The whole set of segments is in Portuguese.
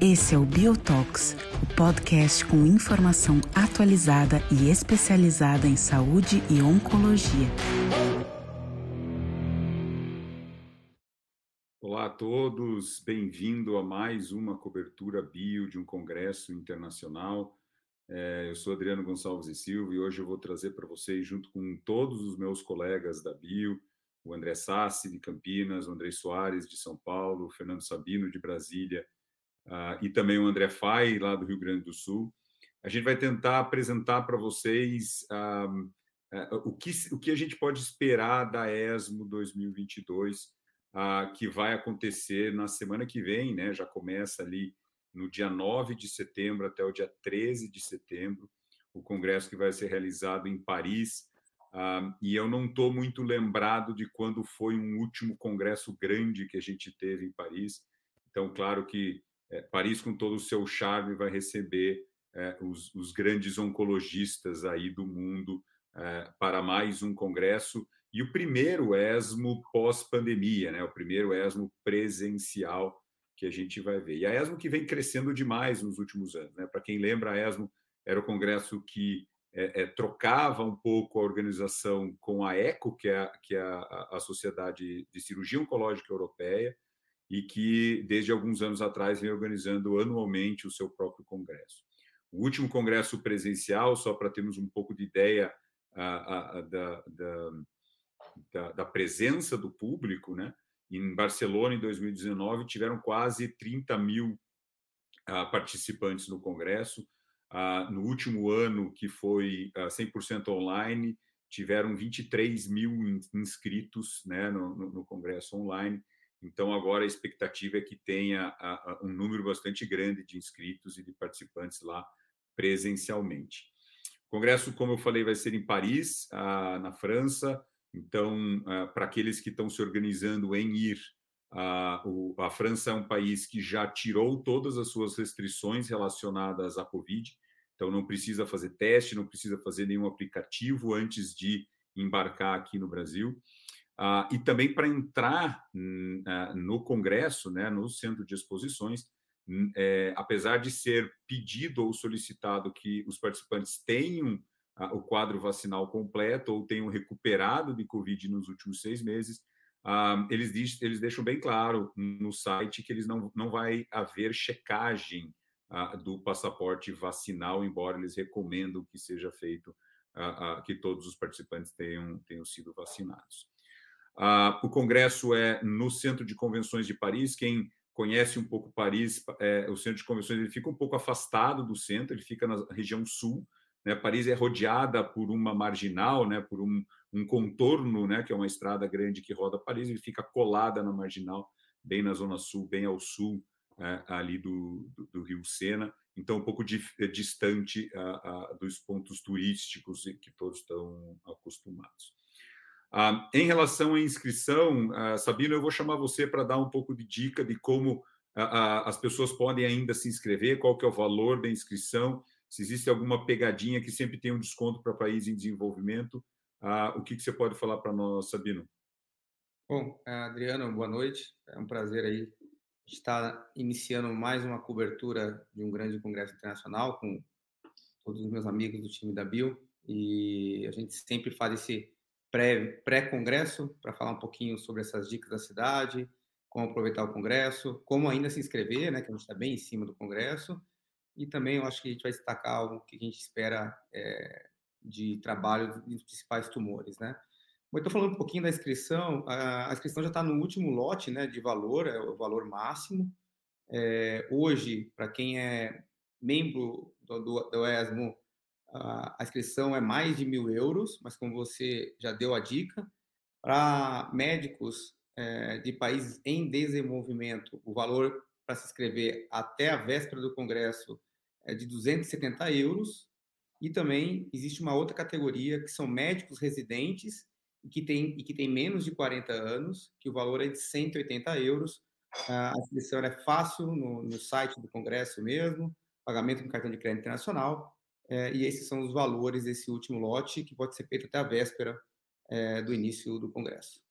Esse é o Biotox, o podcast com informação atualizada e especializada em saúde e oncologia. Olá a todos, bem-vindo a mais uma cobertura bio de um congresso internacional. É, eu sou Adriano Gonçalves e Silva e hoje eu vou trazer para vocês, junto com todos os meus colegas da Bio, o André Sassi de Campinas, o André Soares de São Paulo, o Fernando Sabino de Brasília uh, e também o André Fai, lá do Rio Grande do Sul. A gente vai tentar apresentar para vocês uh, uh, o, que, o que a gente pode esperar da ESMO 2022, que vai acontecer na semana que vem, né? já começa ali no dia 9 de setembro até o dia 13 de setembro, o congresso que vai ser realizado em Paris. e eu não estou muito lembrado de quando foi um último congresso grande que a gente teve em Paris. Então, claro que é, Paris, com todo o seu charme, vai receber é, os, os, grandes oncologistas aí do mundo é, para mais um congresso e o primeiro ESMO pós-pandemia, né? O primeiro ESMO presencial que a gente vai ver. E a ESMO que vem crescendo demais nos últimos anos, né? Para quem lembra, a ESMO era o congresso que é, é, trocava um pouco a organização com a ECO, que é, a, que é a, a Sociedade de Cirurgia Oncológica Europeia, e que, desde alguns anos atrás, vem organizando anualmente o seu próprio congresso. O último congresso presencial, só para termos um pouco de ideia a, a, da, da, da, presença do público, né? Em Barcelona, em 2019, tiveram quase 30 mil uh, participantes no congresso. Uh, no último ano, que foi uh, 100% online, tiveram 23 mil inscritos né, no, no, congresso online. Então, agora a expectativa é que tenha um número bastante grande de inscritos e de participantes lá presencialmente. O congresso, como eu falei, vai ser em Paris, na França. Então, para aqueles que estão se organizando em ir, a França é um país que já tirou todas as suas restrições relacionadas à Covid. Então, não precisa fazer teste, não precisa fazer nenhum aplicativo antes de embarcar aqui no Brasil. Ah, e também para entrar hum, ah, no Congresso, né, no centro de exposições, hum, é, apesar de ser pedido ou solicitado que os participantes tenham ah, o quadro vacinal completo ou tenham recuperado de Covid nos últimos seis meses, eles, eles deixam bem claro no site que eles não, não vai haver checagem do passaporte vacinal, embora eles recomendam que seja feito, que todos os participantes tenham, tenham sido vacinados. Ah, o congresso é no Centro de Convenções de Paris. Quem conhece um pouco Paris, é, o Centro de Convenções ele fica um pouco afastado do centro, ele fica na região sul. Né? Paris é rodeada por uma marginal, né? por um, um contorno, né? que é uma estrada grande que roda Paris, ele fica colada na marginal, bem na zona sul, bem ao sul é, ali do, do, do, Rio Sena. Então, um pouco é, distante dos pontos turísticos que todos estão acostumados. Ah, em relação à inscrição, ah, Sabino, eu vou chamar você para dar um pouco de dica de como ah, as pessoas podem ainda se inscrever, qual que é o valor da inscrição, se existe alguma pegadinha que sempre tem um desconto para país em desenvolvimento. o que, que você pode falar para nós, Sabino? Bom, Adriano, boa noite. É um prazer aí estar iniciando mais uma cobertura de um grande congresso internacional com todos os meus amigos do time da Bio e a gente sempre faz esse pré-congresso pré para falar um pouquinho sobre essas dicas da cidade, como aproveitar o congresso, como ainda se inscrever, né, que a gente está bem em cima do congresso, e também eu acho que a gente vai destacar algo que a gente espera é, de trabalho dos principais tumores, né. Bom, estou falando um pouquinho da inscrição, a, inscrição já está no último lote, né, de valor, é o valor máximo. É, hoje, para quem é membro do, do, do ESMO, a inscrição é mais de mil euros, mas como você já deu a dica, para médicos é, de países em desenvolvimento, o valor para se inscrever até a véspera do congresso é de 270 euros. E também existe uma outra categoria que são médicos residentes e que tem, e que tem menos de 40 anos, que o valor é de 180 euros. A inscrição é fácil no, no site do congresso mesmo, pagamento com cartão de crédito internacional é, e esses são os valores desse último lote, que pode ser feito até a véspera é, do início do Congresso.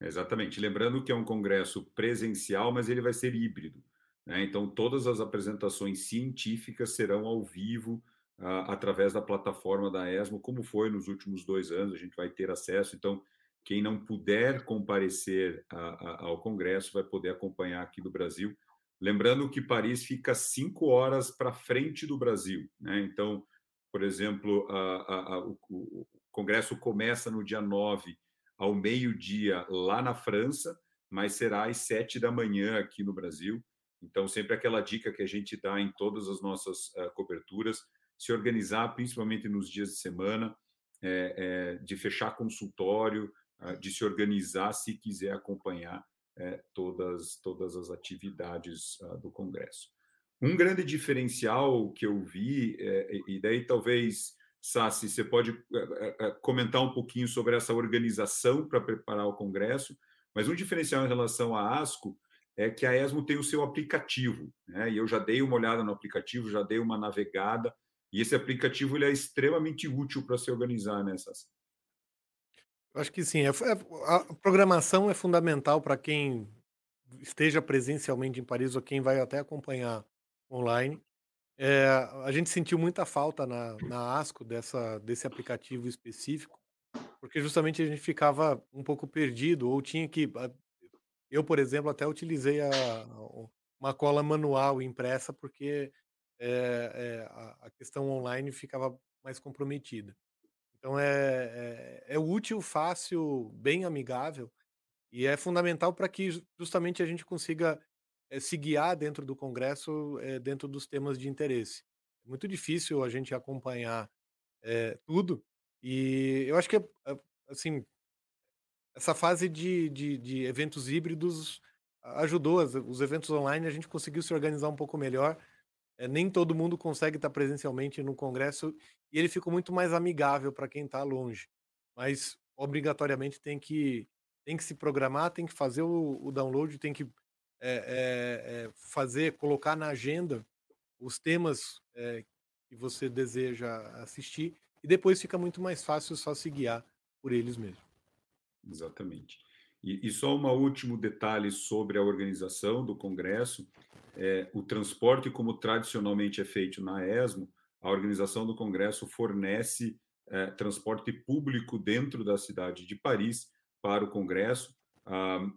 Exatamente. Lembrando que é um congresso presencial, mas ele vai ser híbrido. Né? Então, todas as apresentações científicas serão ao vivo, uh, através da plataforma da ESMO, como foi nos últimos dois anos, a gente vai ter acesso. Então, quem não puder comparecer a, a, ao congresso vai poder acompanhar aqui do Brasil. Lembrando que Paris fica cinco horas para frente do Brasil. Né? Então, por exemplo, a, o, o congresso começa no dia 9 ao meio-dia lá na França, mas será às sete da manhã aqui no Brasil. Então, sempre aquela dica que a gente dá em todas as nossas uh, coberturas, se organizar, principalmente nos dias de semana, é, é, de fechar consultório, uh, de se organizar se quiser acompanhar é, todas, todas as atividades uh, do Congresso. Um grande diferencial que eu vi, e daí talvez Sassi, você pode eh, eh, comentar um pouquinho sobre essa organização para preparar o Congresso, mas um diferencial em relação à ASCO é que a ESMO tem o seu aplicativo, né? e eu já dei uma olhada no aplicativo, já dei uma navegada, e esse aplicativo ele é extremamente útil para se organizar nessas. Né, acho que sim, é, é, a programação é fundamental para quem esteja presencialmente em Paris ou quem vai até acompanhar online. É, a gente sentiu muita falta na, na ASCO dessa, desse aplicativo específico, porque justamente a gente ficava um pouco perdido, ou tinha que. Eu, por exemplo, até utilizei a, uma cola manual impressa, porque é, é, a, questão online ficava mais comprometida. Então é, é, é útil, fácil, bem amigável, e é fundamental para que justamente a gente consiga é, se guiar dentro do Congresso, é, dentro dos temas de interesse. É muito difícil a gente acompanhar é, tudo, e eu acho que, assim, essa fase de, de, de eventos híbridos ajudou, os eventos online a gente conseguiu se organizar um pouco melhor, é, nem todo mundo consegue estar presencialmente no Congresso e ele ficou muito mais amigável para quem está longe. Mas obrigatoriamente tem que tem que se programar, tem que fazer o, o download, tem que é, é, fazer, colocar na agenda os temas que você deseja assistir e depois fica muito mais fácil só se guiar por eles mesmos. Exatamente. E, e só um último detalhe sobre a organização do Congresso: é, o transporte, como tradicionalmente é feito na ESMO, a organização do Congresso fornece é, transporte público dentro da cidade de Paris para o Congresso.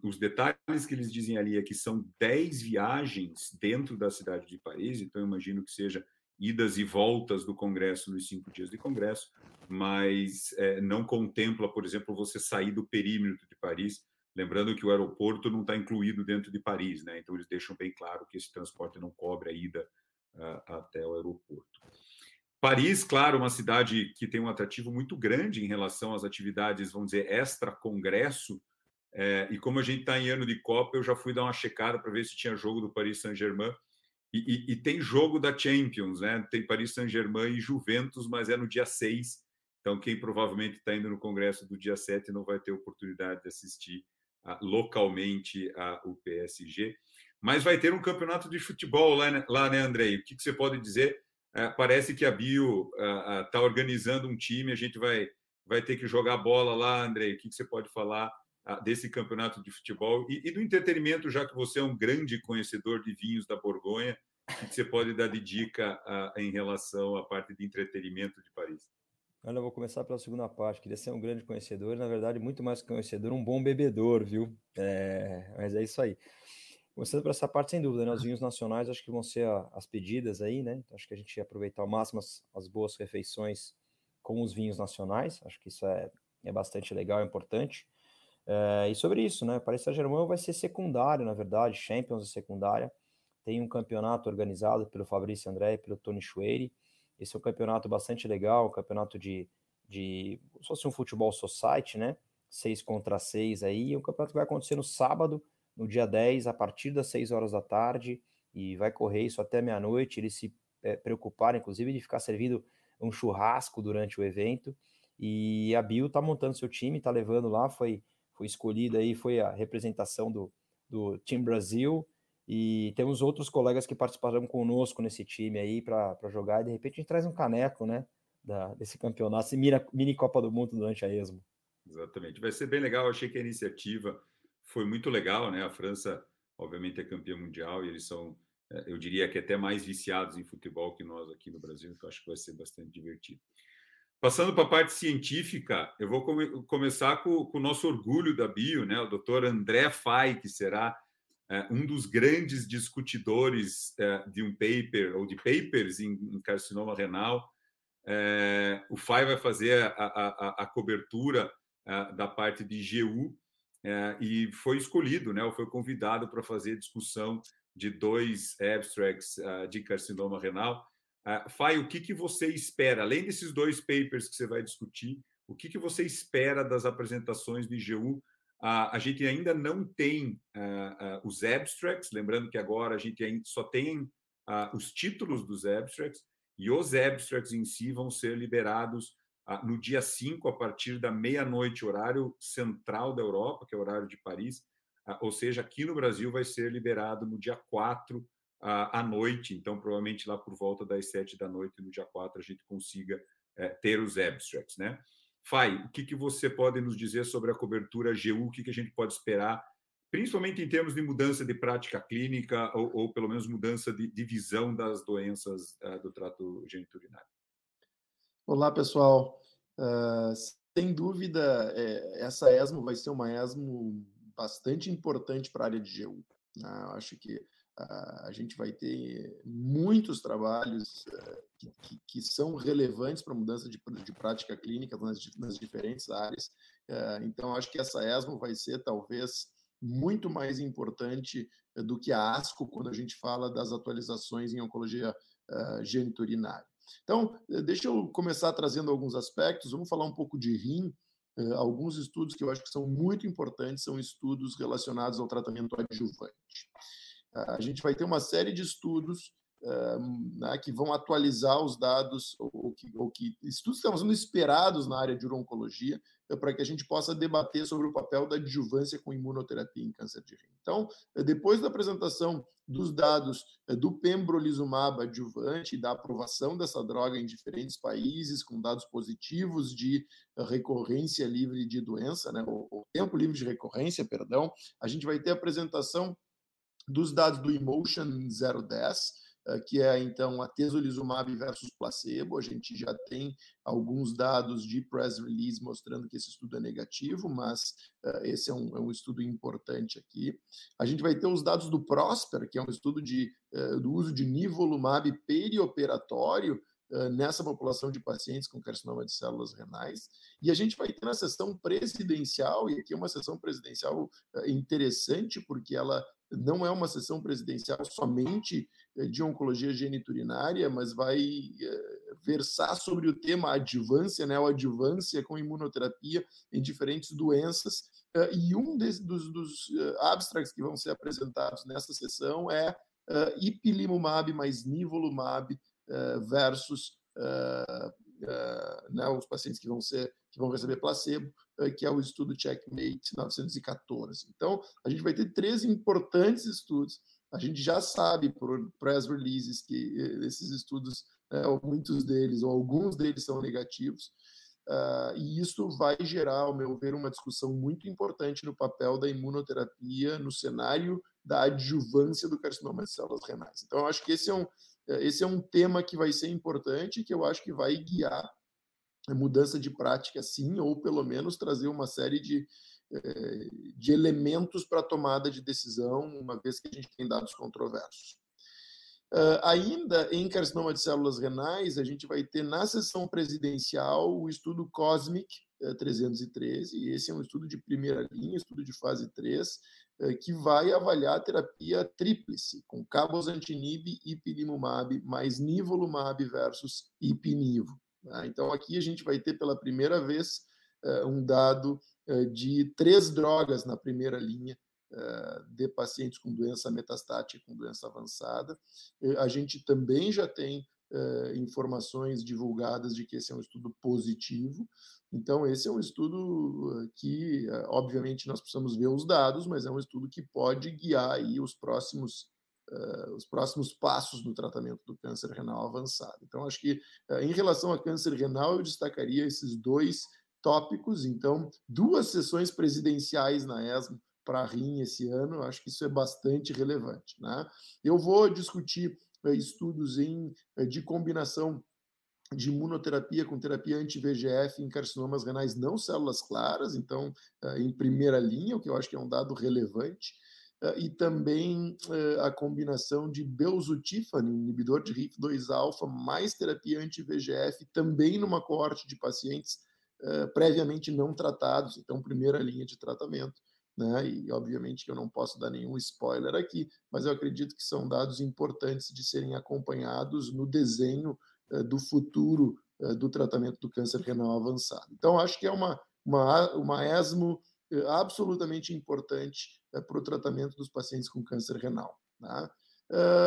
Os detalhes que eles dizem ali é que são 10 viagens dentro da cidade de Paris, então eu imagino que seja idas e voltas do Congresso nos cinco dias de Congresso, mas é, não contempla, por exemplo, você sair do perímetro de Paris, lembrando que o aeroporto não está incluído dentro de Paris, né? então eles deixam bem claro que esse transporte não cobre a ida uh, até o aeroporto. Paris, claro, uma cidade que tem um atrativo muito grande em relação às atividades, vamos dizer, extra-congresso, é, e como a gente está em ano de Copa, eu já fui dar uma checada para ver se tinha jogo do Paris Saint-Germain. E, e, e, tem jogo da Champions, né? Tem Paris Saint-Germain e Juventus, mas é no dia 6. Então, quem provavelmente está indo no congresso do dia 7 não vai ter oportunidade de assistir localmente a, o PSG. Mas vai ter um campeonato de futebol lá, né, lá, né Andrei? O que, que você pode dizer? Uh, parece que a Bio está organizando um time, a gente vai, vai ter que jogar bola lá, Andrei. O que, que você pode falar desse campeonato de futebol e, e, do entretenimento, já que você é um grande conhecedor de vinhos da Borgonha, que você pode dar de dica em relação à parte de entretenimento de Paris? Olha, eu vou começar pela segunda parte. Queria ser um grande conhecedor, na verdade, muito mais conhecedor, um bom bebedor, viu? É, mas é isso aí. Começando por essa parte, sem dúvida, né? Os vinhos nacionais acho que vão ser a, as pedidas aí, né? Então, acho que a gente aproveitar ao máximo as, as boas refeições com os vinhos nacionais. Acho que isso é, é bastante legal, é importante. É, e sobre isso, né? Paris Saint-Germain vai ser secundário, na verdade, Champions é secundária. Tem um campeonato organizado pelo Fabrício André e pelo Tony Schweiri. Esse é um campeonato bastante legal, um campeonato de, de se fosse um futebol society, né? Seis contra seis aí. É um campeonato que vai acontecer no sábado, no dia 10, a partir das 6 horas da tarde, e vai correr isso até meia-noite. Eles se é, preocuparam, inclusive, de ficar servindo um churrasco durante o evento. E a Bill tá montando seu time, tá levando lá, foi foi escolhida aí, foi a representação do, do Team Brasil, e temos outros colegas que participaram conosco nesse time aí para jogar, e de repente a gente traz um caneco, né, da, desse campeonato, essa mini, mini Copa do Mundo durante a ESMO. Exatamente. Vai ser bem legal. Achei que a iniciativa foi muito legal, né? A França, obviamente, é campeã mundial e eles são, é, eu diria que até mais viciados em futebol que nós aqui no Brasil, então acho que vai ser bastante divertido. Passando para a parte científica, eu vou come começar com, com, o nosso orgulho da bio, né? O doutor André Fai, que será é, um dos grandes discutidores é, de um paper ou de papers em, em carcinoma renal. É, o Fai vai fazer a, a, a cobertura é, da parte de GU é, e foi escolhido, né? Ou foi convidado para fazer discussão de dois abstracts é, de carcinoma renal Uh, Fai, o que, que você espera, além desses dois papers que você vai discutir, o que, que você espera das apresentações de IGU? Uh, a gente ainda não tem uh, os abstracts, lembrando que agora a gente só tem os títulos dos abstracts, e os abstracts em si vão ser liberados no dia 5, a partir da meia-noite, horário central da Europa, que é o horário de Paris, ou seja, aqui no Brasil vai ser liberado no dia 4 à noite, então provavelmente lá por volta das sete da noite, no dia 4, a gente consiga é, ter os abstracts, né? Fai, o que, que você pode nos dizer sobre a cobertura GU, o que, que a gente pode esperar, principalmente em termos de mudança de prática clínica ou, ou pelo menos mudança de, de visão das doenças uh, do trato geniturinário? Olá, pessoal. Uh, sem dúvida, é, essa ESMO vai ser uma ESMO bastante importante para a área de GU. Né? acho que a gente vai ter muitos trabalhos eh, que, que, são relevantes para a mudança de, de, prática clínica nas, nas diferentes áreas. Eh, então, acho que essa ESMO vai ser talvez muito mais importante eh, do que a ASCO quando a gente fala das atualizações em oncologia geniturinária. Então, deixa eu começar trazendo alguns aspectos. Vamos falar um pouco de rim. alguns estudos que eu acho que são muito importantes são estudos relacionados ao tratamento adjuvante. A gente vai ter uma série de estudos uh, né, que vão atualizar os dados, ou que, ou que estudos que estão sendo esperados na área de urologia, uh, para que a gente possa debater sobre o papel da adjuvância com imunoterapia em câncer de rim. Então, uh, depois da apresentação dos dados do pembrolizumab adjuvante da aprovação dessa droga em diferentes países, com dados positivos de recorrência livre de doença, né, ou tempo livre de recorrência, perdão, a gente vai ter a apresentação dos dados do Emotion 010, eh, que é então a tesolizumab versus placebo. A gente já tem alguns dados de press release mostrando que esse estudo é negativo, mas uh, esse é um, é um, estudo importante aqui. A gente vai ter os dados do Prosper, que é um estudo de, uh, do uso de nivolumab perioperatório nessa população de pacientes com carcinoma de células renais. E a gente vai ter na sessão presidencial, e aqui é uma sessão presidencial interessante, porque ela não é uma sessão presidencial somente eh, de oncologia geniturinária, mas vai eh, versar sobre o tema adjuvância, né, ou adjuvância com imunoterapia em diferentes doenças. Eh, e um dos, dos abstracts que vão ser apresentados nessa sessão é ipilimumab mais nivolumab versus né, os pacientes que vão ser que vão receber placebo, que é o estudo Checkmate 914. Então, a gente vai ter três importantes estudos. A gente já sabe por press releases que eh, esses estudos, né, muitos deles ou alguns deles são negativos. Uh, e isso vai gerar, ao meu ver, uma discussão muito importante no papel da imunoterapia no cenário da adjuvância do carcinoma de células renais. Então, eu acho que esse é um, esse é um tema que vai ser importante e que eu acho que vai guiar mudança de prática, sim, ou pelo menos trazer uma série de, eh, de elementos para tomada de decisão, uma vez que a gente tem dados controversos. Uh, ainda em carcinoma de células renais, a gente vai ter na sessão presidencial o estudo COSMIC uh, eh, 313, e esse é um estudo de primeira linha, estudo de fase 3, uh, eh, que vai avaliar a terapia tríplice, com cabozantinib, ipilimumab, mais nivolumab versus ipinivo. Né? Então, aqui a gente vai ter pela primeira vez uh, um dado uh, de três drogas na primeira linha uh, de pacientes com doença metastática, com doença avançada. a gente também já tem informações divulgadas de que esse é um estudo positivo. Então, esse é um estudo que, obviamente, nós precisamos ver os dados, mas é um estudo que pode guiar aí os próximos uh, os próximos passos no tratamento do câncer renal avançado. Então, acho que uh, em relação a câncer renal, eu destacaria esses dois tópicos. Então, duas sessões presidenciais na ESMO para RIM esse ano, acho que isso é bastante relevante. Né? Eu vou discutir eh, estudos em, de combinação de imunoterapia com terapia anti-VGF em carcinomas renais não células claras, então, em primeira linha, o que eu acho que é um dado relevante, e também a combinação de belzutifan, inibidor de RIF2-alfa, mais terapia anti-VGF, também numa coorte de pacientes previamente não tratados, então, primeira linha de tratamento né? E obviamente que eu não posso dar nenhum spoiler aqui, mas eu acredito que são dados importantes de serem acompanhados no desenho do futuro do tratamento do câncer renal avançado. Então, acho que é uma, uma, uma ESMO absolutamente importante para o tratamento dos pacientes com câncer renal. Né?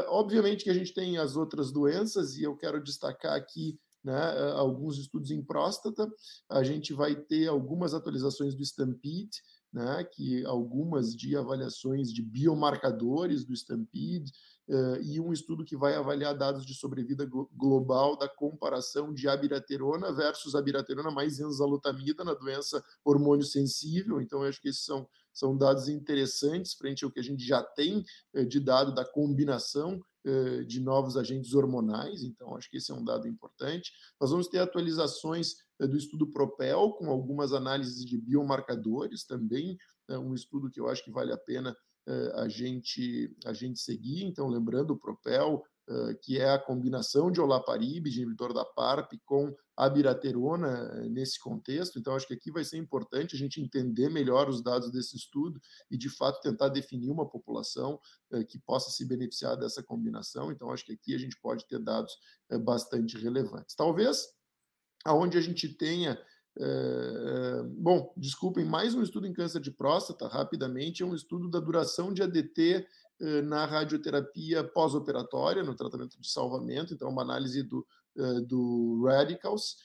obviamente que a gente tem as outras doenças, e eu quero destacar aqui né, alguns estudos em próstata. A gente vai ter algumas atualizações do Stampede, né, que algumas de avaliações de biomarcadores do Stampede e um estudo que vai avaliar dados de sobrevida global da comparação de abiraterona versus abiraterona mais enzalutamida na doença hormônio sensível. Então, eu acho que esses são, são dados interessantes frente ao que a gente já tem uh, de dado da combinação uh, de novos agentes hormonais. Então, acho que esse é um dado importante. Nós vamos ter atualizações do estudo Propel, com algumas análises de biomarcadores também, é um estudo que eu acho que vale a pena a gente, a gente seguir. Então, lembrando o Propel, que é a combinação de olaparib, de inibidor da PARP, com abiraterona nesse contexto. Então, acho que aqui vai ser importante a gente entender melhor os dados desse estudo e, de fato, tentar definir uma população que possa se beneficiar dessa combinação. Então, acho que aqui a gente pode ter dados bastante relevantes. Talvez aonde a gente tenha é, bom, desculpem, mais um estudo em câncer de próstata, rapidamente, é um estudo da duração de ADT é, na radioterapia pós-operatória, no tratamento de salvamento, então uma análise do, do Radicals,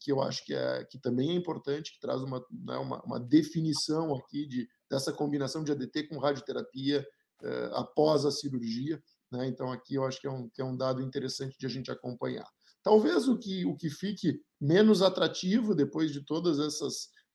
que eu acho que, é, que também é importante, que traz uma, né, uma, uma, definição aqui de, dessa combinação de ADT com radioterapia após a cirurgia, né? então aqui eu acho que é, um, que é um dado interessante de a gente acompanhar. Talvez o que, o que fique menos atrativo depois de todos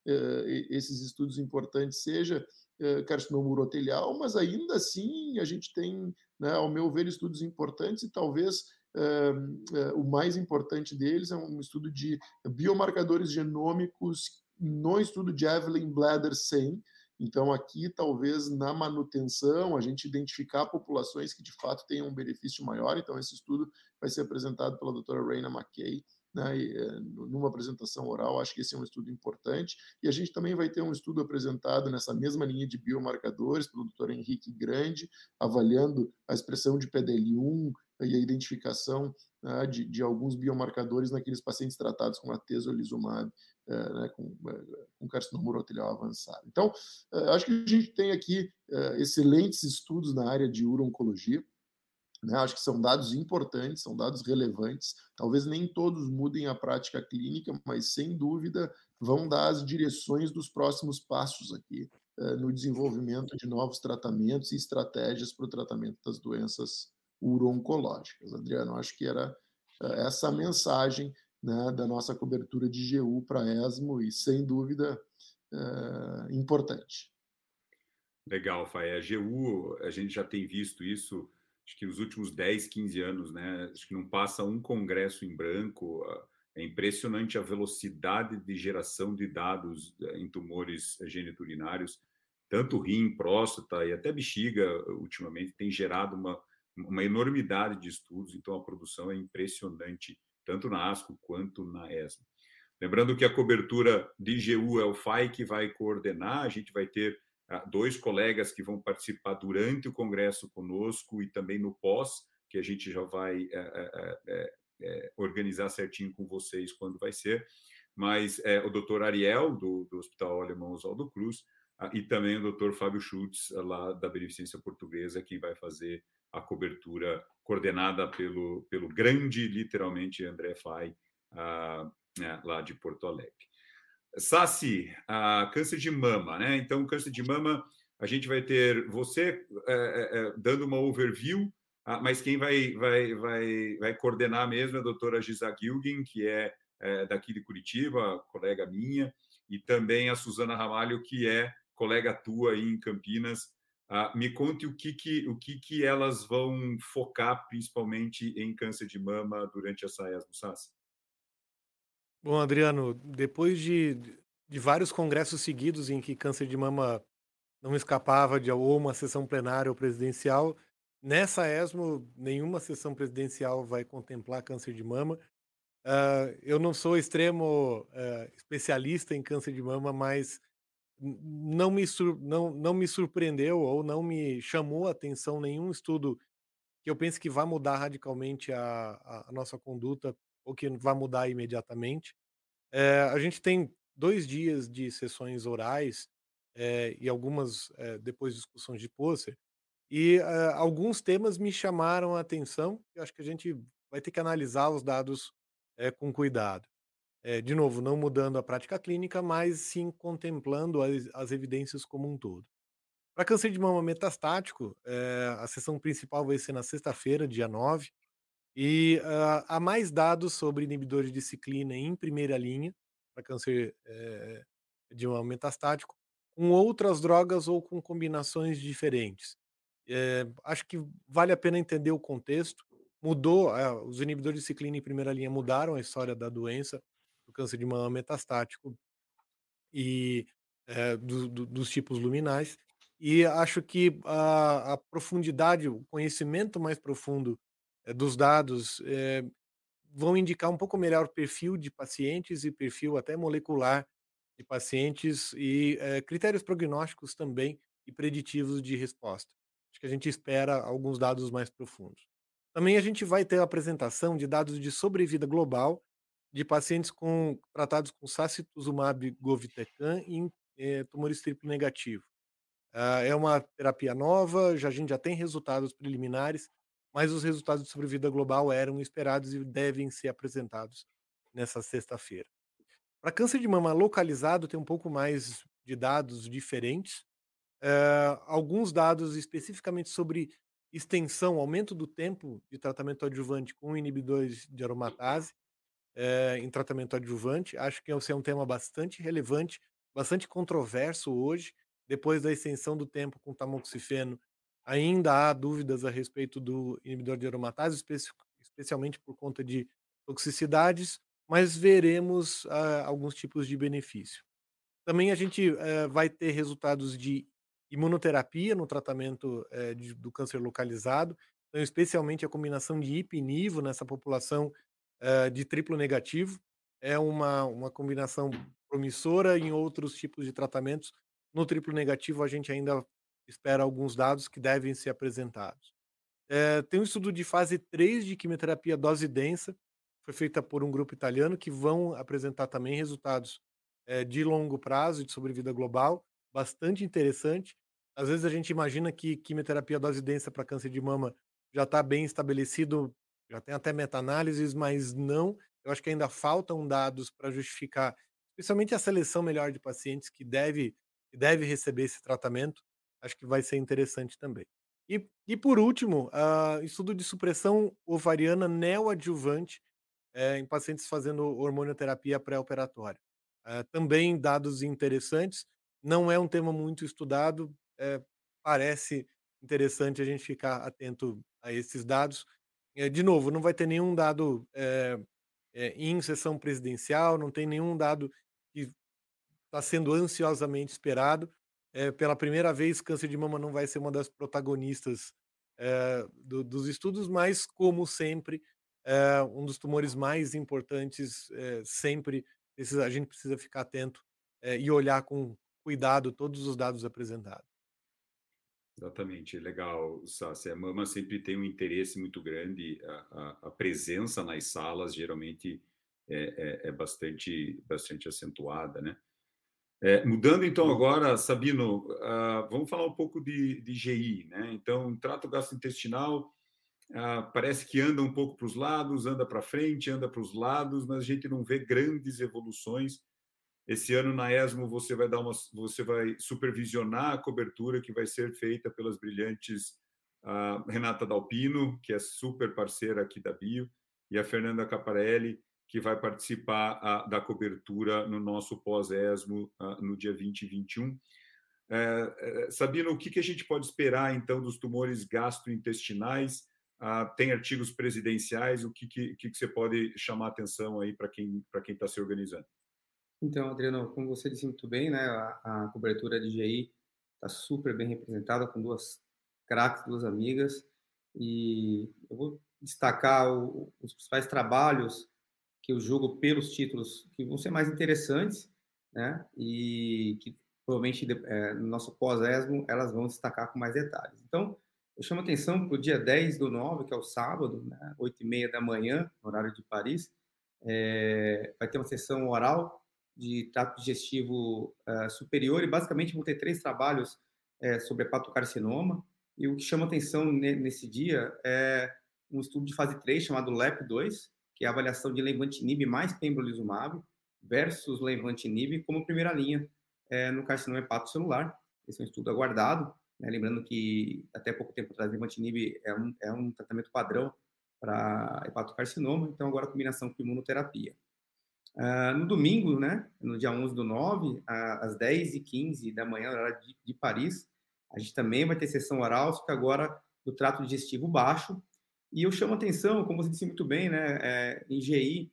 eh, esses estudos importantes seja eh, carcinoma urotelial, mas ainda assim a gente tem, né, ao meu ver, estudos importantes e talvez eh, eh, o mais importante deles é um estudo de biomarcadores genômicos no estudo de Evelyn Bladder 100, então, aqui, talvez na manutenção, a gente identificar populações que de fato tenham um benefício maior. Então, esse estudo vai ser apresentado pela doutora Raina McKay, né, eh, numa apresentação oral. Acho que esse é um estudo importante. E a gente também vai ter um estudo apresentado nessa mesma linha de biomarcadores pelo doutor Henrique Grande, avaliando a expressão de PDL1 e a identificação né, de, de, alguns biomarcadores naqueles pacientes tratados com atezolizumab né, com, é, com carcinoma urotelial avançado. Então, é, acho que a gente tem aqui excelentes estudos na área de urologia. Né? Acho que são dados importantes, são dados relevantes. Talvez nem todos mudem a prática clínica, mas sem dúvida vão dar as direções dos próximos passos aqui no desenvolvimento de novos tratamentos e estratégias para o tratamento das doenças uro-oncológicas. Adriano, acho que era essa a mensagem né, da nossa cobertura de GU para ESMO e, sem dúvida, é, importante. Legal, Faé. A GU, a gente já tem visto isso, acho que nos últimos 10, 15 anos, né? Acho que não passa um congresso em branco. É impressionante a velocidade de geração de dados é, em tumores geniturinários, tanto rim, próstata e até bexiga, ultimamente, tem gerado uma, uma enormidade de estudos, então a produção é impressionante tanto na ASCO quanto na ESMO. Lembrando que a cobertura de GU é o FAI que vai coordenar, a gente vai ter ah, dois colegas que vão participar durante o congresso conosco e também no pós, que a gente já vai é, é, é, organizar certinho com vocês quando vai ser, mas é, o doutor Ariel, do, do Hospital Alemão Oswaldo Cruz, ah, e também o doutor Fábio Schultz, lá da Beneficência Portuguesa, quem vai fazer a cobertura coordenada pelo, pelo grande, literalmente, André Fai, uh, né, lá de Porto Alegre. Sassi, uh, câncer de mama, né? Então, câncer de mama, a gente vai ter você é, é, dando uma overview, uh, mas quem vai, vai, vai, vai coordenar mesmo é a doutora Gisa Gilgin, que é é, daqui de Curitiba, colega minha, e também a Suzana Ramalho, que é colega tua aí em Campinas. Uh, me conte o que que, o que que elas vão focar principalmente em câncer de mama durante essa ESMO SAS. Bom, Adriano, depois de, de vários congressos seguidos em que câncer de mama não escapava de ou uma sessão plenária ou presidencial, nessa ESMO nenhuma sessão presidencial vai contemplar câncer de mama. Uh, eu não sou extremo uh, especialista em câncer de mama, mas não me, não, não me surpreendeu ou não me chamou a atenção nenhum estudo que eu pense que vai mudar radicalmente a, a nossa conduta ou que vai mudar imediatamente. É, a gente tem dois dias de sessões orais é, e algumas é, depois discussões de pôster, e alguns temas me chamaram a atenção. Acho que a gente vai ter que analisar os dados com cuidado. É, de novo, não mudando a prática clínica, mas sim contemplando as, as evidências como um todo. Para câncer de mama metastático, é, a sessão principal vai ser na sexta-feira, dia 9, e uh, há mais dados sobre inibidores de ciclina em primeira linha, para câncer é, de mama metastático, com outras drogas ou com combinações diferentes. É, acho que vale a pena entender o contexto. Mudou, os inibidores de ciclina em primeira linha mudaram a história da doença do câncer de mama metastático e é, do, do, dos tipos luminais. E acho que a, a, profundidade, o conhecimento mais profundo é, dos dados é, vão indicar um pouco melhor o perfil de pacientes e perfil até molecular de pacientes e critérios prognósticos também e preditivos de resposta. Acho que a gente espera alguns dados mais profundos. Também a gente vai ter a apresentação de dados de sobrevida global de pacientes com, tratados com sacituzumab govitecan em eh, tumores triplo negativo. Ah, é uma terapia nova, já, a gente já tem resultados preliminares, mas os resultados de sobrevida global eram esperados e devem ser apresentados nessa sexta-feira. Para câncer de mama localizado, tem um pouco mais de dados diferentes. Uh, alguns dados especificamente sobre extensão, aumento do tempo de tratamento adjuvante com inibidores de aromatase é, em tratamento adjuvante. Acho que esse é um tema bastante relevante, bastante controverso hoje, depois da extensão do tempo com tamoxifeno. Ainda há dúvidas a respeito do inibidor de aromatase, especi especialmente por conta de toxicidades, mas veremos uh, alguns tipos de benefício. Também a gente uh, vai ter resultados de imunoterapia no tratamento uh, de, do câncer localizado, então, especialmente a combinação de ipinivo nessa população uh, de triplo negativo. É uma, uma combinação promissora em outros tipos de tratamentos. No triplo negativo, a gente ainda espera alguns dados que devem ser apresentados. É, tem um estudo de fase 3 de quimioterapia dose densa, foi feita por um grupo italiano, que vão apresentar também resultados é, de longo prazo, de sobrevida global, bastante interessante. Às vezes a gente imagina que quimioterapia dose densa para câncer de mama já está bem estabelecido já tem até meta-análises, mas não. Eu acho que ainda faltam dados para justificar, especialmente a seleção melhor de pacientes que deve, que deve receber esse tratamento. Acho que vai ser interessante também. E, e por último, uh, estudo de supressão ovariana neoadjuvante é, em pacientes fazendo hormonioterapia pré-operatória. Uh, também dados interessantes. Não é um tema muito estudado, é, parece interessante a gente ficar atento a esses dados de novo, não vai ter nenhum dado é, é, em sessão presidencial, não tem nenhum dado que está sendo ansiosamente esperado. pela primeira vez, câncer de mama não vai ser uma das protagonistas do, dos estudos, mas, como sempre, um dos tumores mais importantes, sempre precisa, a gente precisa ficar atento e olhar com cuidado todos os dados apresentados. Exatamente, legal, Sassi. A mama sempre tem um interesse muito grande, a, a, a presença nas salas geralmente é, é, é, bastante, bastante acentuada, né? É, mudando então agora, Sabino, uh, vamos falar um pouco de, de GI, né? Então, trato gastrointestinal uh, parece que anda um pouco para os lados, anda para frente, anda para os lados, mas a gente não vê grandes evoluções esse ano na ESMO você vai dar uma, você vai supervisionar a cobertura que vai ser feita pelas brilhantes uh, Renata Dalpino, que é super parceira aqui da Bio, e a Fernanda Caparelli, que vai participar da cobertura no nosso pós-ESMO no dia 20 e 21. É, Sabino, o que, que a gente pode esperar, então, dos tumores gastrointestinais? Tem artigos presidenciais, o que, que, que, você pode chamar atenção aí para quem para quem está se organizando? Então, Adriano, como você disse muito bem, né, a, a cobertura de GI está super bem representada com duas craques, duas amigas, e eu vou destacar o, os principais trabalhos que eu julgo pelos títulos que vão ser mais interessantes, né? E que provavelmente é, no nosso pós-ESMO elas vão destacar com mais detalhes. Então, eu chamo atenção para o dia 10 do 9, que é o sábado, né, 8 e meia da manhã, horário de Paris, é, vai ter uma sessão oral de trato digestivo uh, superior e basicamente vão ter três trabalhos é, sobre hepatocarcinoma e o que chama atenção nesse dia é um estudo de fase 3 chamado LEP2, que é a avaliação de levantinib mais pembrolizumab versus levantinib como primeira linha é, no carcinoma hepatocelular. Esse é um estudo aguardado, né? lembrando que até pouco tempo atrás levantinib é um, é um tratamento padrão para hepatocarcinoma, então agora a combinação com imunoterapia. Uh, no domingo, né, no dia 11 do 9, às 10h15 da manhã, hora de, de Paris, a gente também vai ter sessão oral, só agora do trato digestivo baixo, e eu chamo atenção, como você disse muito bem, né, é, em GI,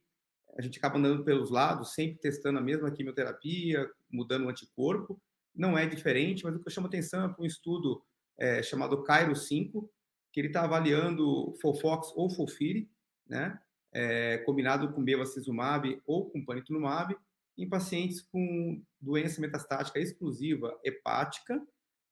a gente acaba andando pelos lados, sempre testando a mesma quimioterapia, mudando o anticorpo. Não é diferente, mas o que eu chamo atenção é para um estudo é, chamado Cairo 5, que ele está avaliando Fofox ou Fofiri, né, é, combinado com bevacizumab ou com panitumumab, em pacientes com doença metastática exclusiva hepática,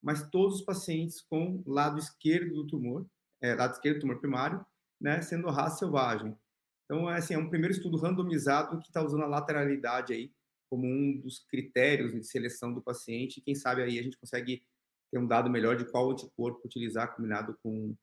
mas todos os pacientes com lado esquerdo do tumor, é, lado esquerdo do tumor primário, né, sendo raça selvagem. Então, é, assim, é um primeiro estudo randomizado que está usando a lateralidade aí como um dos critérios de seleção do paciente. Quem sabe aí a gente consegue ter um dado melhor de qual anticorpo utilizar combinado com,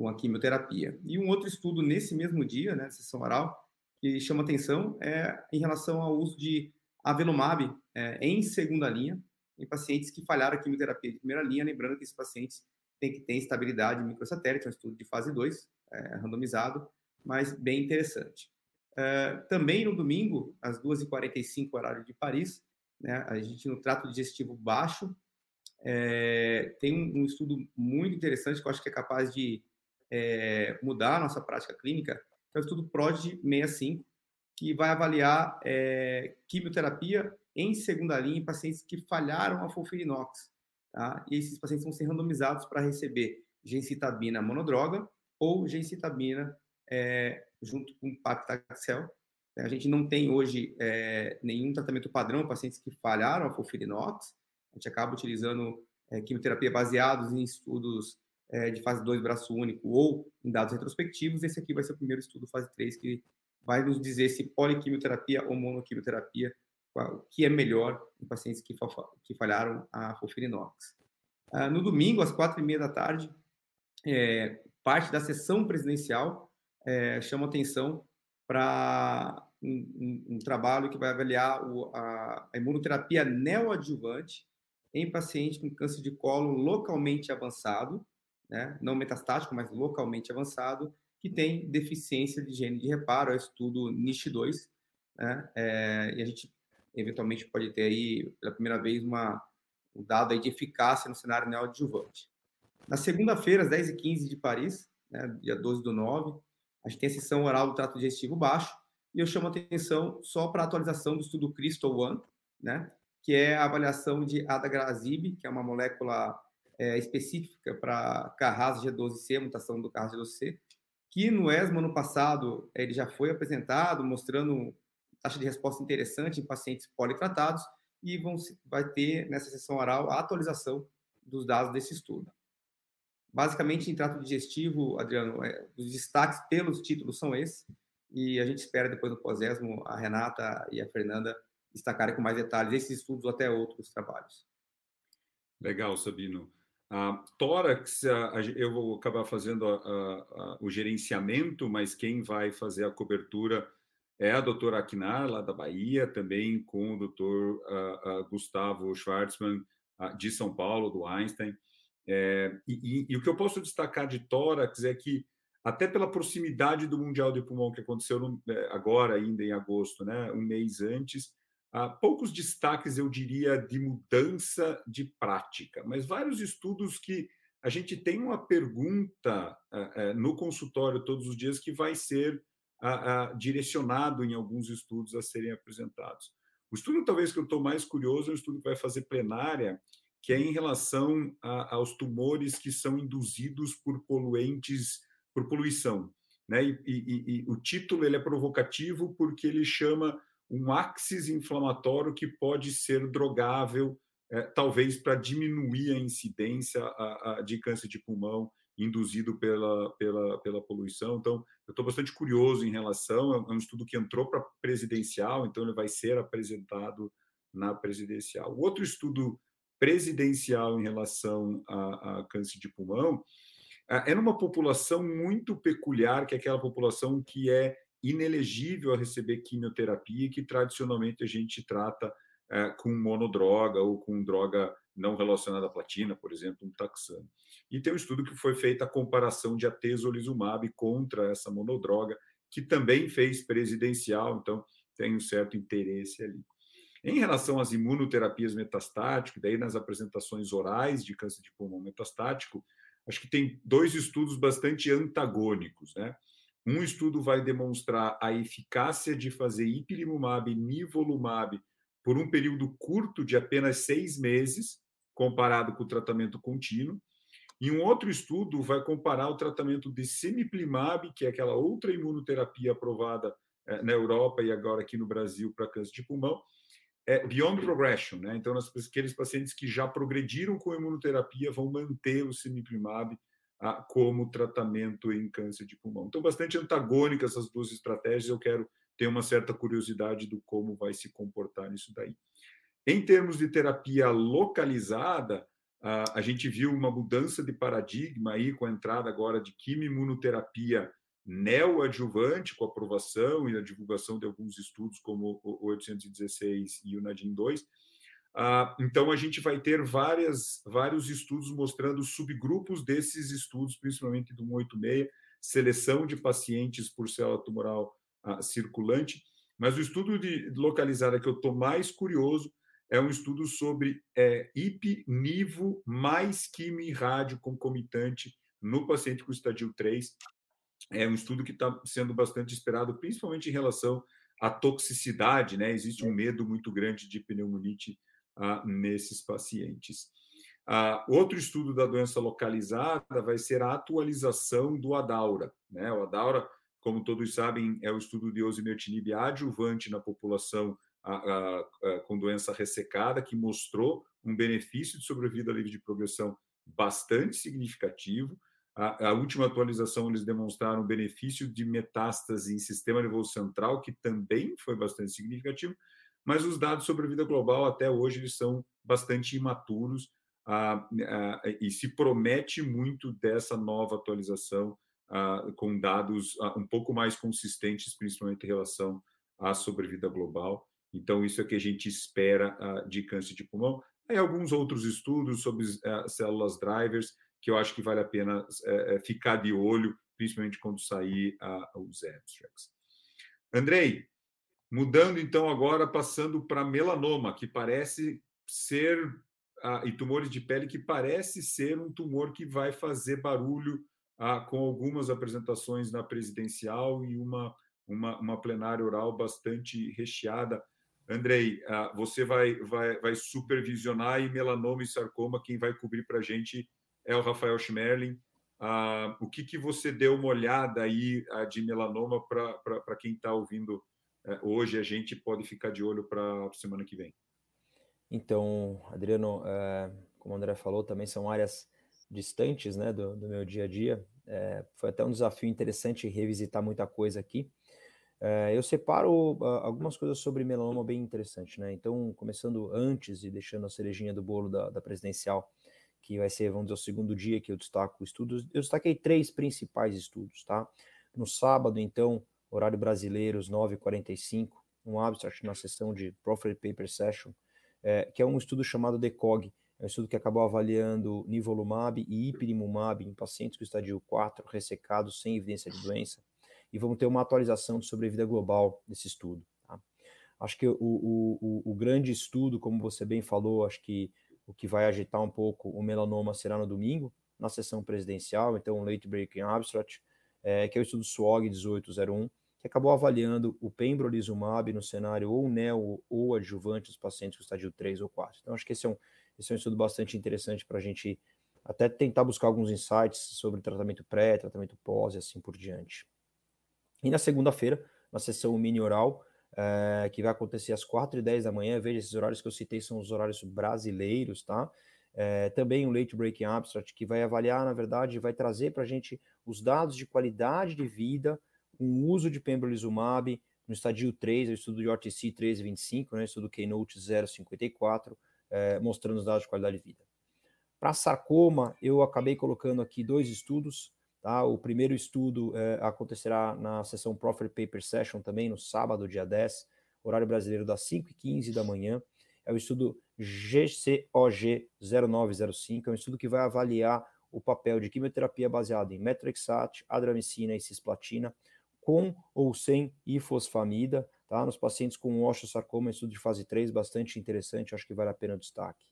com a quimioterapia. E um outro estudo nesse mesmo dia, né, sessão oral, que chama atenção é em relação ao uso de avelumab é, em segunda linha em pacientes que falharam a quimioterapia de primeira linha, lembrando que esses pacientes tem que ter estabilidade microsatélite, é um estudo de fase 2, é, randomizado, mas bem interessante. É, também no domingo, às 2h45, horário de Paris, né, a gente no trato digestivo baixo, é, tem um, um, estudo muito interessante que eu acho que é capaz de é, mudar a nossa prática clínica, que é o estudo PROD 65, que vai avaliar é, quimioterapia em segunda linha em pacientes que falharam a fulfirinox. Tá? E esses pacientes vão ser randomizados para receber gencitabina monodroga ou gencitabina é, junto com paclitaxel. A gente não tem hoje é, nenhum tratamento padrão para pacientes que falharam a fulfirinox. A gente acaba utilizando é, quimioterapia baseados em estudos é, de fase 2 braço único ou em dados retrospectivos. Esse aqui vai ser o primeiro estudo fase 3 que vai nos dizer se poliquimioterapia ou monoquimioterapia o que é melhor em pacientes que, que falharam a fulfirinox. Uh, no domingo, às quatro e meia da tarde, é, parte da sessão presidencial é, chama atenção para um, um, um, trabalho que vai avaliar o, a, a, imunoterapia neoadjuvante em pacientes com câncer de colo localmente avançado, né, não metastático, mas localmente avançado, que tem deficiência de gene de reparo, é o estudo NISH2, né, é, e a gente eventualmente pode ter aí, pela primeira vez, uma, um dado aí de eficácia no cenário neoadjuvante. Na segunda-feira, às 10h15 de Paris, né, dia 12 do 9, a gente tem a sessão oral do trato digestivo baixo, e eu chamo a atenção só para a atualização do estudo Crystal One, né, que é a avaliação de adagrasib, que é uma molécula é, específica para Carras G12C, mutação do Carras G12C, que no ESMO ano passado ele já foi apresentado, mostrando taxa de resposta interessante em pacientes politratados e vão, vai ter nessa sessão oral a atualização dos dados desse estudo. Basicamente, em trato digestivo, Adriano, é, os destaques pelos títulos são esses, e a gente espera depois no pós-ESMO a Renata e a Fernanda destacarem com mais detalhes esses estudos ou até outros trabalhos. Legal, Sabino. A tórax, eu vou acabar fazendo a, o gerenciamento, mas quem vai fazer a cobertura é a doutora Aquinar, lá da Bahia, também com o doutor Gustavo Schwartzman, de São Paulo, do Einstein. É, e, e, e, o que eu posso destacar de tórax é que até pela proximidade do Mundial de Pulmão que aconteceu no, é, agora, ainda em agosto, né, um mês antes, poucos destaques, eu diria, de mudança de prática, mas vários estudos que a gente tem uma pergunta uh, uh, no consultório todos os dias que vai ser uh, direcionado em alguns estudos a serem apresentados. O estudo, talvez, que eu estou mais curioso é o estudo que vai fazer plenária, que é em relação a, aos tumores que são induzidos por poluentes, por poluição. Né? E, e, e, o título ele é provocativo porque ele chama um axis inflamatório que pode ser drogável, é, talvez para diminuir a incidência a, a, de câncer de pulmão induzido pela, pela, pela poluição. Então, eu estou bastante curioso em relação, é um estudo que entrou para presidencial, então ele vai ser apresentado na presidencial. O outro estudo presidencial em relação a, a câncer de pulmão é numa população muito peculiar, que é aquela população que é inelegível a receber quimioterapia, que tradicionalmente a gente trata é, com monodroga ou com droga não relacionada à platina, por exemplo, um taxano. E tem um estudo que foi feita a comparação de atezolizumab contra essa monodroga, que também fez presidencial, então tem um certo interesse ali. Em relação às imunoterapias metastáticas, daí nas apresentações orais de câncer de pulmão metastático, acho que tem dois estudos bastante antagônicos, né? Um estudo vai demonstrar a eficácia de fazer ipilimumab e nivolumab por um período curto de apenas seis meses, comparado com o tratamento contínuo. E um outro estudo vai comparar o tratamento de semiplimab, que é aquela outra imunoterapia aprovada eh, na Europa e agora aqui no Brasil para câncer de pulmão, é beyond progression, né? Então, aqueles pacientes que já progrediram com imunoterapia vão manter o semiplimab como tratamento em câncer de pulmão. Então, bastante antagônicas essas duas estratégias. Eu quero ter uma certa curiosidade do como vai se comportar nisso daí. Em termos de terapia localizada, a gente viu uma mudança de paradigma aí com a entrada agora de quimioimunoterapia neoadjuvante, com aprovação e a divulgação de alguns estudos, como o 816 e o NADIM 2. Ah, então, a gente vai ter várias, vários estudos mostrando subgrupos desses estudos, principalmente do 186, seleção de pacientes por célula tumoral ah, circulante. Mas o estudo de localizada que eu estou mais curioso é um estudo sobre é, IP, NIVO mais quimio e rádio concomitante no paciente com estadio 3, é um estudo que está sendo bastante esperado, principalmente em relação à toxicidade, né? Existe um medo muito grande de pneumonite nesses pacientes. Outro estudo da doença localizada vai ser a atualização do ADAURA, né? O ADAURA, como todos sabem, é o estudo de osimertinib adjuvante na população com doença ressecada, que mostrou um benefício de sobrevida livre de progressão bastante significativo. A, última atualização, eles demonstraram benefício de metástase em sistema nervoso central, que também foi bastante significativo, mas os dados sobre a vida global até hoje eles são bastante imaturos ah, ah, e se promete muito dessa nova atualização ah, com dados um pouco mais consistentes, principalmente em relação à sobrevida global. Então, isso é que a gente espera de câncer de pulmão. Aí, alguns outros estudos sobre células drivers que eu acho que vale a pena é, é, ficar de olho, principalmente quando sair os abstracts. Andrei, mudando então agora, passando para melanoma, que parece ser, e tumores de pele, que parece ser um tumor que vai fazer barulho com algumas apresentações na presidencial e uma, uma, uma plenária oral bastante recheada. Andrei, você vai, vai, vai supervisionar e melanoma e sarcoma, quem vai cobrir para a gente é o Rafael Schmerlin. Ah, o que, que você deu uma olhada aí ah, de melanoma para quem está ouvindo hoje? A gente pode ficar de olho para a semana que vem. Então, Adriano, é, como o André falou, também são áreas distantes né, do, do meu dia a dia. É, foi até um desafio interessante revisitar muita coisa aqui. É, eu separo algumas coisas sobre melanoma bem interessantes, né? Então, começando antes e deixando a cerejinha do bolo da, da presidencial, que vai ser, vamos dizer, o segundo dia que eu destaco estudos. Eu destaquei três principais estudos, tá? No sábado, então, horário brasileiro, às 9h45, um abstract na sessão de Profit Paper Session, é, que é um estudo chamado DECOG, é um estudo que acabou avaliando nivolumab e ipilimumab em pacientes com estadio 4 ressecados sem evidência de doença. E vamos ter uma atualização de sobrevida global desse estudo. Tá? Acho que o, o, o, o, grande estudo, como você bem falou, acho que o que vai agitar um pouco o melanoma será no domingo, na sessão presidencial, então um late breaking abstract, é, que é o estudo SWOG 1801, que acabou avaliando o pembrolizumab no cenário ou neo ou adjuvante dos pacientes com estádio 3 ou 4. Então, acho que esse é um, esse é um estudo bastante interessante para a gente até tentar buscar alguns insights sobre tratamento pré, tratamento pós e assim por diante. E na segunda-feira, na sessão mini oral, é, que vai acontecer às 4h10 da manhã, veja, esses horários que eu citei são os horários brasileiros, tá? É, também um Late Breaking Abstract, que vai avaliar, na verdade, vai trazer para a gente os dados de qualidade de vida com o uso de pembrolizumab no estadio 3, o estudo de OTC 1325, né, estudo Keynote 054, é, mostrando os dados de qualidade de vida. Para sarcoma, eu acabei colocando aqui dois estudos. Tá? O primeiro estudo é, acontecerá na sessão Profile Paper Session também, no sábado, dia 10, horário brasileiro, das 5h15 da manhã. É o estudo GCOG 0905, é um estudo que vai avaliar o papel de quimioterapia baseada em metrexate, adramicina e cisplatina, com ou sem ifosfamida, tá? Nos pacientes com osteosarcoma, estudo de fase 3, bastante interessante, acho que vale a pena o destaque.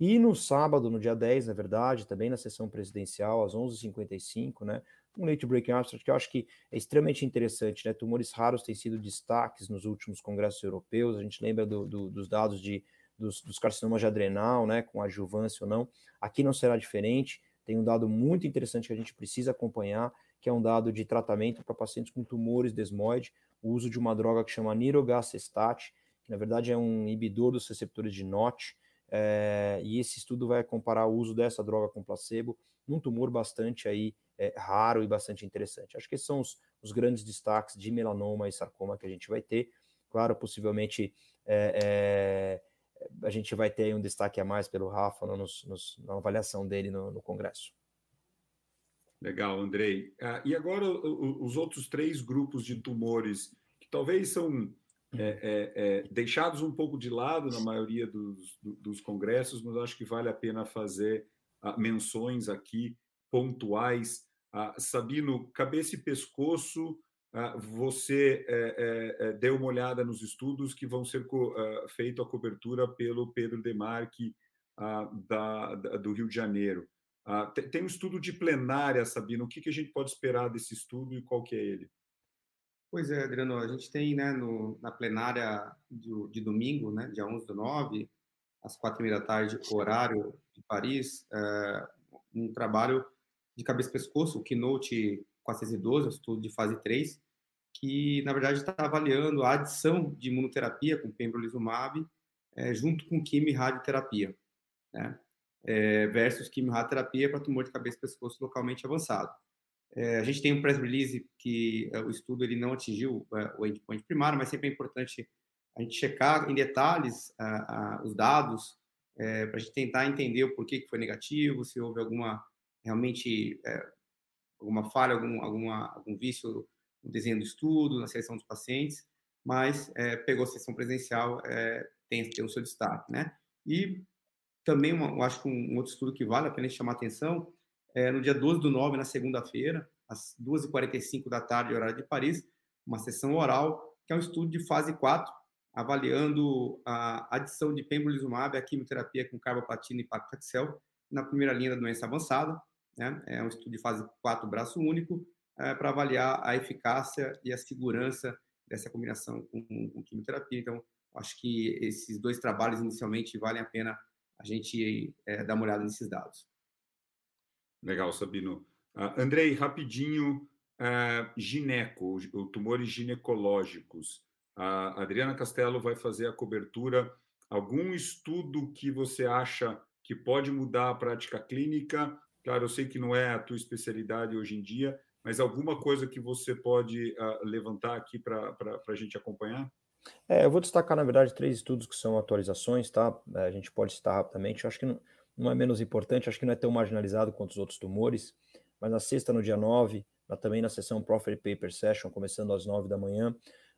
E no sábado, no dia 10, na verdade, também na sessão presidencial, às 11h55, né? Um late breaking abstract que eu acho que é extremamente interessante, né? Tumores raros têm sido destaques nos últimos congressos europeus, a gente lembra do, do, dos dados de, dos, dos carcinomas de adrenal, né? Com adjuvância ou não. Aqui não será diferente, tem um dado muito interessante que a gente precisa acompanhar, que é um dado de tratamento para pacientes com tumores desmoide, o uso de uma droga que chama nirogacestat, que na verdade é um inibidor dos receptores de NOT, é, e esse estudo vai comparar o uso dessa droga com placebo num tumor bastante aí é, raro e bastante interessante. Acho que esses são os, os, grandes destaques de melanoma e sarcoma que a gente vai ter. Claro, possivelmente é, a gente vai ter um destaque a mais pelo Rafa na avaliação dele no, no Congresso. Legal, Andrei. Ah, e agora os outros três grupos de tumores que talvez são é, é, é, deixados um pouco de lado na maioria dos, dos congressos, mas acho que vale a pena fazer ah, menções aqui pontuais. Ah, Sabino, cabeça e pescoço, ah, você é, é, deu uma olhada nos estudos que vão ser feitos a cobertura pelo Pedro Demarque da, da, do Rio de Janeiro. Ah, tem, um estudo de plenária, Sabino. O que, que a gente pode esperar desse estudo e qual que é ele? Pois é, Adriano, a gente tem né, no, na plenária de, de, domingo, né, dia 11 do 9, às quatro da tarde, horário de Paris, é, um trabalho de cabeça e pescoço, o Keynote 412, um estudo de fase 3, que, na verdade, está avaliando a adição de imunoterapia com pembrolizumab é, junto com quimio e radioterapia. Né? É, versus quimioterapia para tumor de cabeça e pescoço localmente avançado. É, a gente tem um press release que é, o estudo ele não atingiu é, o endpoint primário, mas sempre é importante a gente checar em detalhes os dados é, para a gente tentar entender o porquê que foi negativo, se houve alguma realmente é, alguma falha, algum, alguma, algum vício no desenho do estudo, na seleção dos pacientes, mas pegou a sessão presencial, tem, tem o seu destaque, né? E também, uma, acho que um, um, outro estudo que vale a pena chamar atenção é no dia 12 do 9, na segunda-feira, às 2h45 da tarde, horário de Paris, uma sessão oral, que é um estudo de fase 4, avaliando a adição de pembrolizumab à quimioterapia com carboplatina e paclitaxel na primeira linha da doença avançada. Né? É um estudo de fase 4, braço único, é, para avaliar a eficácia e a segurança dessa combinação com, com quimioterapia. Então, acho que esses dois trabalhos inicialmente valem a pena a gente é, dá uma olhada nesses dados. Legal, Sabino. Uh, Andrei, rapidinho, uh, gineco, tumores ginecológicos. A Adriana Castelo vai fazer a cobertura. Algum estudo que você acha que pode mudar a prática clínica? Claro, eu sei que não é a tua especialidade hoje em dia, mas alguma coisa que você pode uh, levantar aqui para a gente acompanhar? É, eu vou destacar, na verdade, três estudos que são atualizações, tá? É, a gente pode citar rapidamente. Eu acho que não, não é menos importante, acho que não é tão marginalizado quanto os outros tumores, mas na sexta, no dia 9, também na sessão Profit Paper Session, começando às 9 da manhã,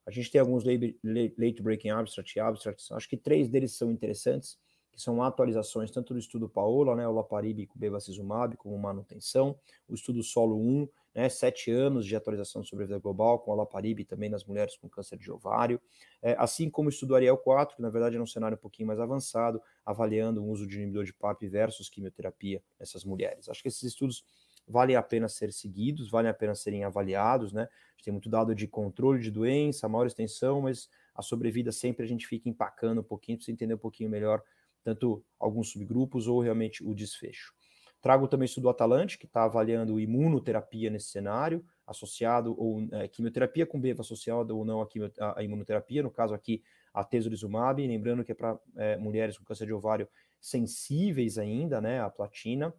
a gente tem alguns late breaking abstracts, abstracts, acho que três deles são interessantes, que são atualizações tanto do estudo Paola, né, o Laparib com bevacizumab, como manutenção, o estudo Solo 1, né, sete anos de atualização de sobrevida global com a Laparib também nas mulheres com câncer de ovário, é, assim como o estudo Ariel 4, que na verdade é um cenário um pouquinho mais avançado, avaliando o uso de inibidor de PARP versus quimioterapia nessas mulheres. Acho que esses estudos valem a pena ser seguidos, valem a pena serem avaliados, né? A gente tem muito dado de controle de doença, maior extensão, mas a sobrevida sempre a gente fica empacando um pouquinho para entender um pouquinho melhor tanto alguns subgrupos ou realmente o desfecho. Trago também o estudo Atalante, que está avaliando imunoterapia nesse cenário, associado ou é, quimioterapia com beva associada ou não à, quimio, imunoterapia, no caso aqui a tesorizumab, lembrando que é para é, mulheres com câncer de ovário sensíveis ainda, né, à platina.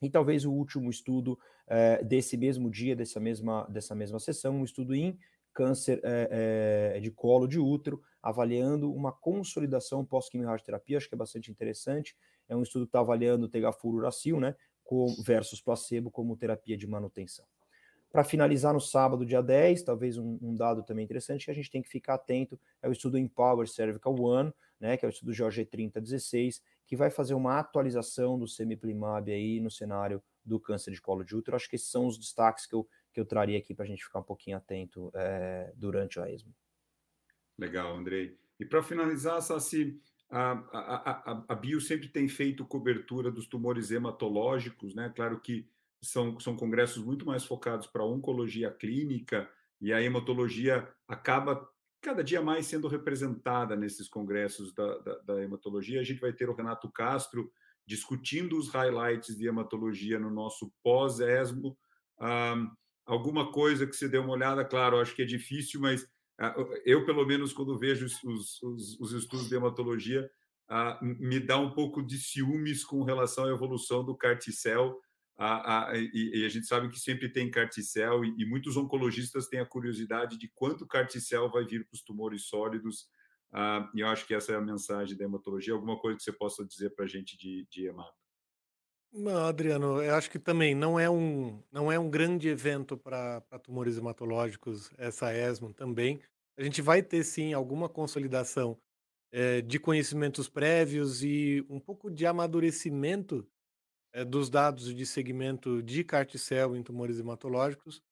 E talvez o último estudo é, desse mesmo dia, dessa mesma, dessa mesma sessão, um estudo em câncer é, é, de colo de útero, avaliando uma consolidação pós-quimioterapia, acho que é bastante interessante. É um estudo que está avaliando o tegafururacil, né, versus placebo como terapia de manutenção. Para finalizar no sábado, dia 10, talvez um, um, dado também interessante que a gente tem que ficar atento é o estudo Empower Cervical One, né, que é o estudo Jorge 3016, que vai fazer uma atualização do semiplimab aí no cenário do câncer de colo de útero. Acho que esses são os destaques que eu, que eu traria aqui para a gente ficar um pouquinho atento é, durante a ESMO. Legal, Andrei. E para finalizar, Sassi, a, a, a, a, Bio sempre tem feito cobertura dos tumores hematológicos, né? Claro que são, são congressos muito mais focados para oncologia clínica e a hematologia acaba cada dia mais sendo representada nesses congressos da, da, da hematologia. A gente vai ter o Renato Castro discutindo os highlights de hematologia no nosso pós-ESMO. Um, alguma coisa que você deu uma olhada, claro, acho que é difícil, mas ah, eu, pelo menos, quando vejo os, os, os estudos de hematologia, uh, me dá um pouco de ciúmes com relação à evolução do carticel. E, e, a gente sabe que sempre tem carticel, e, e, muitos oncologistas têm a curiosidade de quanto carticel vai vir para os tumores sólidos. e eu acho que essa é a mensagem da hematologia. Alguma coisa que você possa dizer para a gente de, de hemato? Não, Adriano, eu acho que também não é um, não é um grande evento para tumores hematológicos, essa ESMO também. A gente vai ter sim alguma consolidação é, de conhecimentos prévios e um pouco de amadurecimento é, dos dados de segmento de carticel em tumores hematológicos,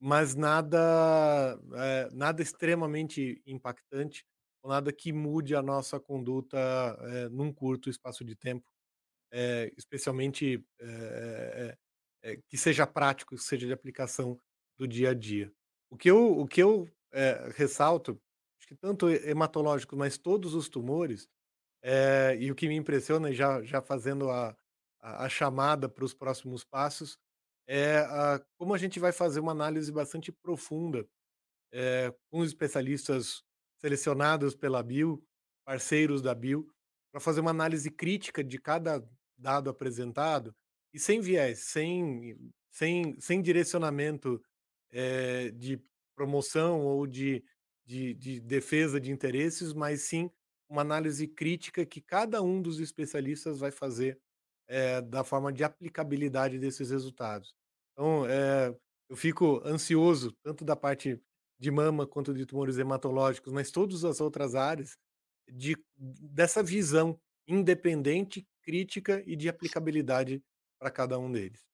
mas nada, é, nada extremamente impactante, ou nada que mude a nossa conduta num curto espaço de tempo é, especialmente é, é, que seja prático, que seja de aplicação do dia a dia. O que eu, o que eu ressalto, acho que tanto hematológico, mas todos os tumores, e o que me impressiona, já, já fazendo a, a, a chamada para os próximos passos, é a, como a gente vai fazer uma análise bastante profunda com os especialistas selecionados pela Bio, parceiros da Bio, para fazer uma análise crítica de cada dado apresentado e sem viés, sem, sem, sem direcionamento é, de promoção ou de, de, de defesa de interesses, mas sim uma análise crítica que cada um dos especialistas vai fazer é, da forma de aplicabilidade desses resultados. Então, é, eu fico ansioso, tanto da parte de mama quanto de tumores hematológicos, mas todas as outras áreas, de, dessa visão independente, crítica e de aplicabilidade para cada um deles.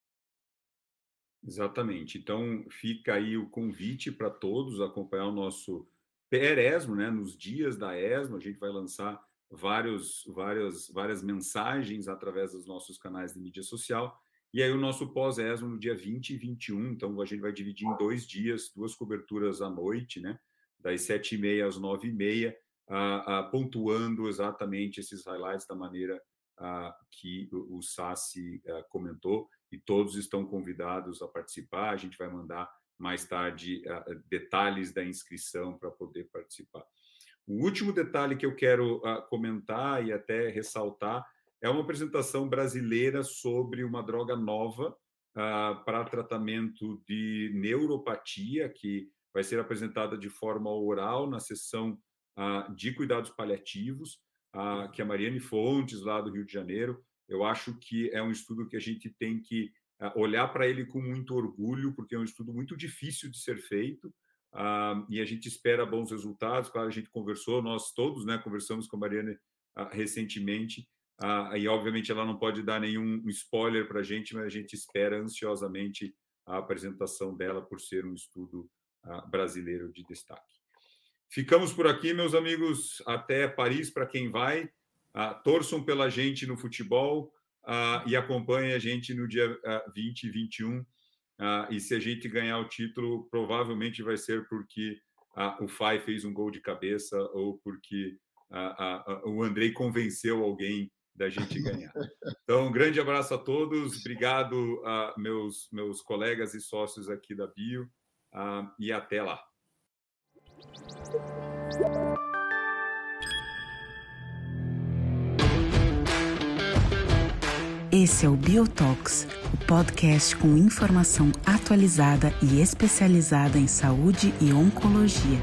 Exatamente. Então, fica aí o convite para todos acompanhar o nosso PRESMO, né? Nos dias da ESMO, a gente vai lançar vários, várias, várias mensagens através dos nossos canais de mídia social. E aí, o nosso pós-ESMO no dia 20 e 21. Então, a gente vai dividir em dois dias, duas coberturas à noite, né? Das 7h30 às 9h30 ah, pontuando exatamente esses highlights da maneira ah, que o, o Sassi ah, comentou, e todos estão convidados a participar. A gente vai mandar mais tarde detalhes da inscrição para poder participar. O último detalhe que eu quero comentar e até ressaltar é uma apresentação brasileira sobre uma droga nova para tratamento de neuropatia, que vai ser apresentada de forma oral na sessão de cuidados paliativos, que é a Mariane Fontes, lá do Rio de Janeiro. Eu acho que é um estudo que a gente tem que olhar para ele com muito orgulho, porque é um estudo muito difícil de ser feito. e a gente espera bons resultados. Claro, a gente conversou, nós todos, né, conversamos com a Mariane recentemente, e, obviamente, ela não pode dar nenhum spoiler para a gente, mas a gente espera ansiosamente a apresentação dela por ser um estudo brasileiro de destaque. Ficamos por aqui, meus amigos. Até Paris para quem vai. Uh, torçam pela gente no futebol e acompanhem a gente no dia 20 e 21. e se a gente ganhar o título, provavelmente vai ser porque o Fai fez um gol de cabeça ou porque o Andrei convenceu alguém da gente ganhar. Então, um grande abraço a todos, obrigado meus, meus colegas e sócios aqui da Bio, e até lá. Esse é o Biotox, o podcast com informação atualizada e especializada em saúde e oncologia.